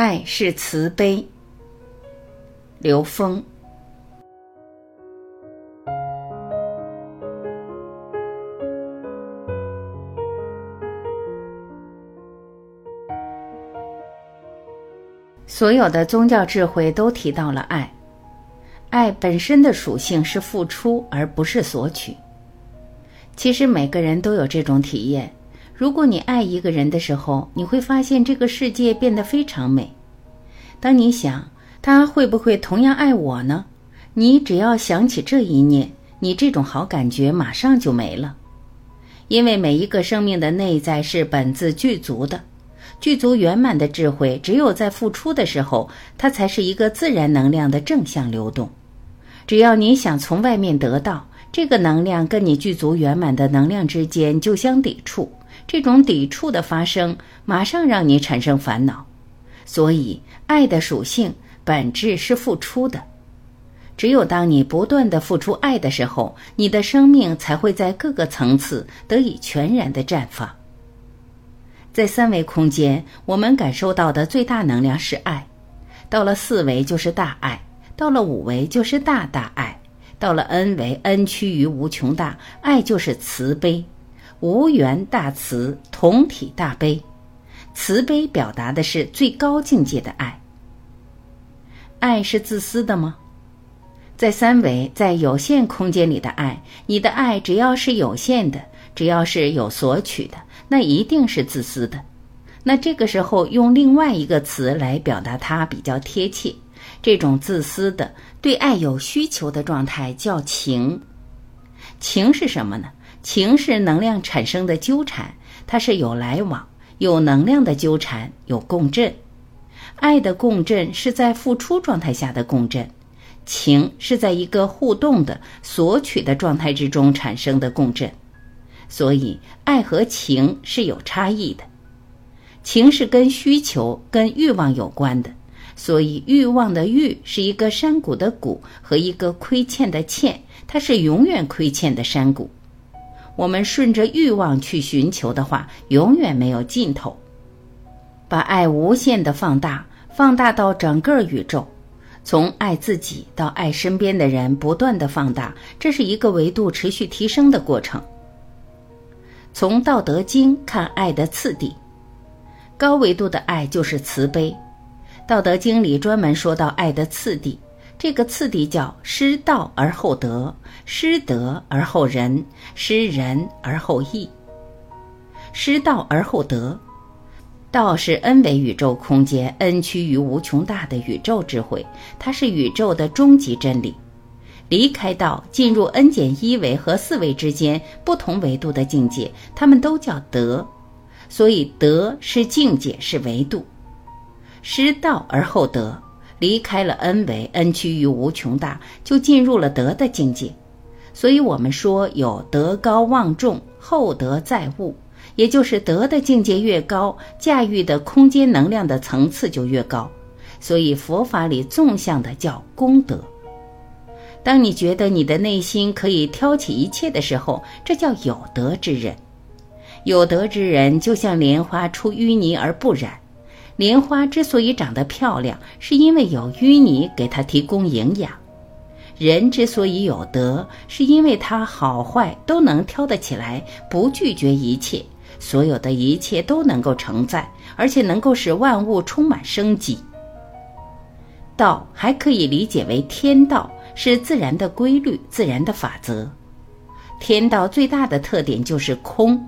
爱是慈悲。刘峰。所有的宗教智慧都提到了爱，爱本身的属性是付出，而不是索取。其实每个人都有这种体验。如果你爱一个人的时候，你会发现这个世界变得非常美。当你想他会不会同样爱我呢？你只要想起这一念，你这种好感觉马上就没了。因为每一个生命的内在是本自具足的，具足圆满的智慧，只有在付出的时候，它才是一个自然能量的正向流动。只要你想从外面得到这个能量，跟你具足圆满的能量之间就相抵触。这种抵触的发生，马上让你产生烦恼。所以，爱的属性本质是付出的。只有当你不断的付出爱的时候，你的生命才会在各个层次得以全然的绽放。在三维空间，我们感受到的最大能量是爱；到了四维就是大爱；到了五维就是大大爱；到了 N 维，N 趋于无穷大，爱就是慈悲。无缘大慈，同体大悲。慈悲表达的是最高境界的爱。爱是自私的吗？在三维，在有限空间里的爱，你的爱只要是有限的，只要是有索取的，那一定是自私的。那这个时候用另外一个词来表达它比较贴切。这种自私的对爱有需求的状态叫情。情是什么呢？情是能量产生的纠缠，它是有来往、有能量的纠缠，有共振。爱的共振是在付出状态下的共振，情是在一个互动的索取的状态之中产生的共振。所以，爱和情是有差异的。情是跟需求、跟欲望有关的，所以欲望的欲是一个山谷的谷和一个亏欠的欠，它是永远亏欠的山谷。我们顺着欲望去寻求的话，永远没有尽头。把爱无限的放大，放大到整个宇宙，从爱自己到爱身边的人，不断的放大，这是一个维度持续提升的过程。从《道德经》看爱的次第，高维度的爱就是慈悲，《道德经》里专门说到爱的次第。这个次第叫失道而后德，失德而后仁，失仁而后义。失道而后德，道是 n 维宇宙空间，n 趋于无穷大的宇宙智慧，它是宇宙的终极真理。离开道，进入 n 减一维和四维之间不同维度的境界，它们都叫德。所以德是境界，是维度。失道而后德。离开了 n 维，n 趋于无穷大，就进入了德的境界。所以，我们说有德高望重，厚德载物，也就是德的境界越高，驾驭的空间能量的层次就越高。所以，佛法里纵向的叫功德。当你觉得你的内心可以挑起一切的时候，这叫有德之人。有德之人就像莲花出淤泥而不染。莲花之所以长得漂亮，是因为有淤泥给它提供营养；人之所以有德，是因为他好坏都能挑得起来，不拒绝一切，所有的一切都能够承载，而且能够使万物充满生机。道还可以理解为天道，是自然的规律、自然的法则。天道最大的特点就是空，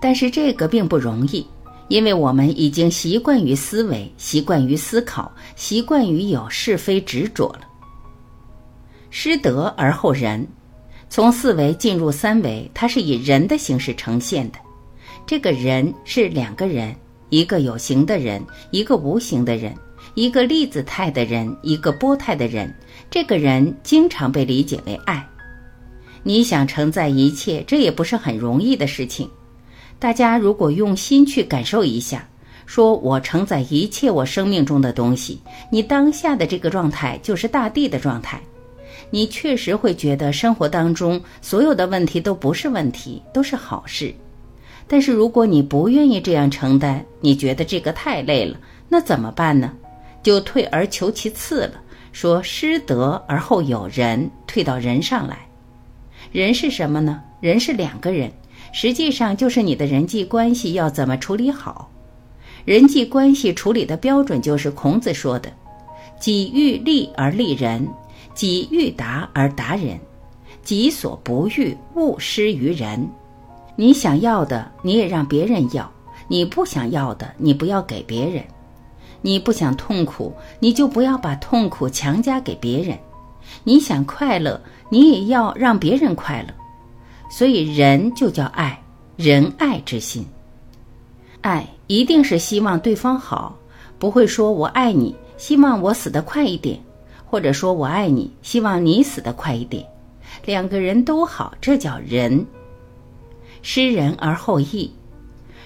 但是这个并不容易。因为我们已经习惯于思维，习惯于思考，习惯于有是非执着了。失德而后仁，从四维进入三维，它是以人的形式呈现的。这个人是两个人，一个有形的人，一个无形的人，一个粒子态的人，一个波态的人。这个人经常被理解为爱。你想承载一切，这也不是很容易的事情。大家如果用心去感受一下，说我承载一切我生命中的东西，你当下的这个状态就是大地的状态，你确实会觉得生活当中所有的问题都不是问题，都是好事。但是如果你不愿意这样承担，你觉得这个太累了，那怎么办呢？就退而求其次了，说失德而后有人，退到人上来。人是什么呢？人是两个人，实际上就是你的人际关系要怎么处理好。人际关系处理的标准就是孔子说的：“己欲立而立人，己欲达而达人，己所不欲，勿施于人。”你想要的，你也让别人要；你不想要的，你不要给别人。你不想痛苦，你就不要把痛苦强加给别人；你想快乐，你也要让别人快乐。所以，仁就叫爱，仁爱之心。爱一定是希望对方好，不会说我爱你，希望我死得快一点，或者说我爱你，希望你死得快一点。两个人都好，这叫仁。施仁而后义，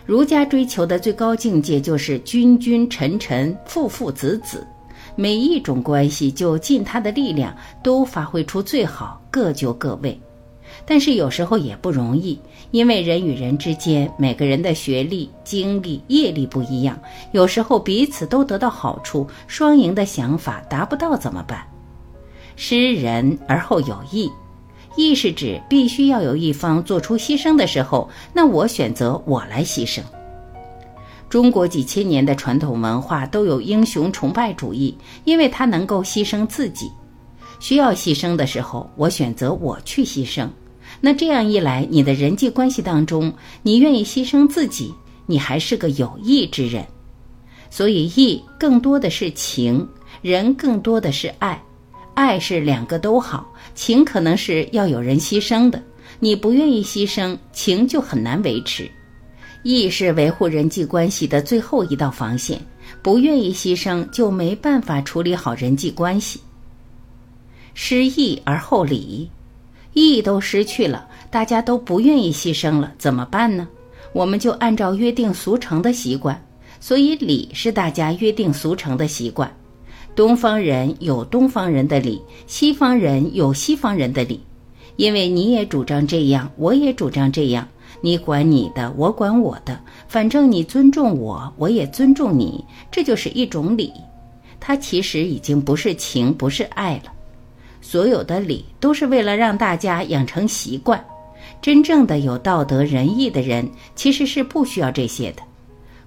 儒家追求的最高境界就是君君臣臣父父子子，每一种关系就尽他的力量，都发挥出最好，各就各位。但是有时候也不容易，因为人与人之间，每个人的学历、经历、业力不一样，有时候彼此都得到好处，双赢的想法达不到怎么办？施仁而后有义。义是指必须要有一方做出牺牲的时候，那我选择我来牺牲。中国几千年的传统文化都有英雄崇拜主义，因为他能够牺牲自己。需要牺牲的时候，我选择我去牺牲。那这样一来，你的人际关系当中，你愿意牺牲自己，你还是个有义之人。所以，义更多的是情，人更多的是爱。爱是两个都好，情可能是要有人牺牲的。你不愿意牺牲，情就很难维持。义是维护人际关系的最后一道防线，不愿意牺牲，就没办法处理好人际关系。失义而后礼，意义都失去了，大家都不愿意牺牲了，怎么办呢？我们就按照约定俗成的习惯，所以礼是大家约定俗成的习惯。东方人有东方人的礼，西方人有西方人的礼，因为你也主张这样，我也主张这样，你管你的，我管我的，反正你尊重我，我也尊重你，这就是一种礼。它其实已经不是情，不是爱了。所有的理都是为了让大家养成习惯。真正的有道德仁义的人，其实是不需要这些的。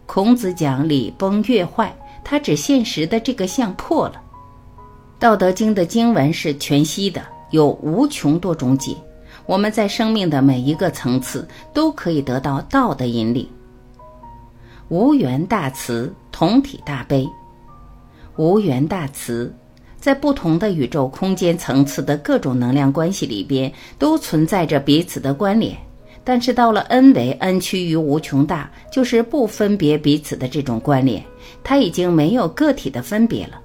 孔子讲礼崩乐坏。他指现实的这个相破了，《道德经》的经文是全息的，有无穷多种解。我们在生命的每一个层次都可以得到道的引领。无缘大慈，同体大悲。无缘大慈，在不同的宇宙空间层次的各种能量关系里边，都存在着彼此的关联。但是到了 n 为 n 趋于无穷大，就是不分别彼此的这种关联，它已经没有个体的分别了。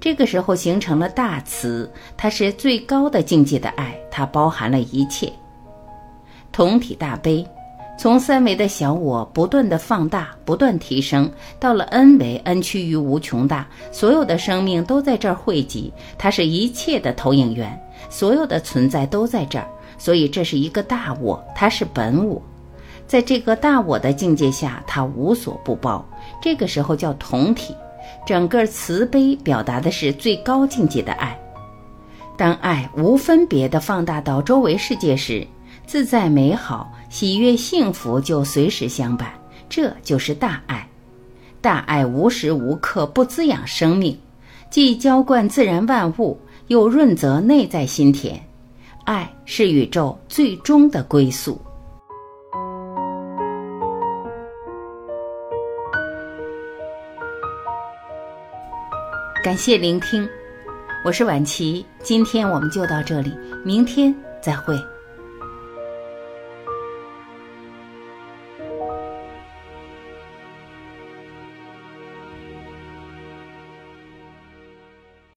这个时候形成了大慈，它是最高的境界的爱，它包含了一切。同体大悲，从三维的小我不断的放大，不断提升，到了 n 维 n 趋于无穷大，所有的生命都在这儿汇集，它是一切的投影源，所有的存在都在这儿。所以这是一个大我，它是本我，在这个大我的境界下，它无所不包。这个时候叫同体，整个慈悲表达的是最高境界的爱。当爱无分别的放大到周围世界时，自在美好、喜悦幸福就随时相伴。这就是大爱。大爱无时无刻不滋养生命，既浇灌自然万物，又润泽内在心田。爱是宇宙最终的归宿。感谢聆听，我是婉琪，今天我们就到这里，明天再会。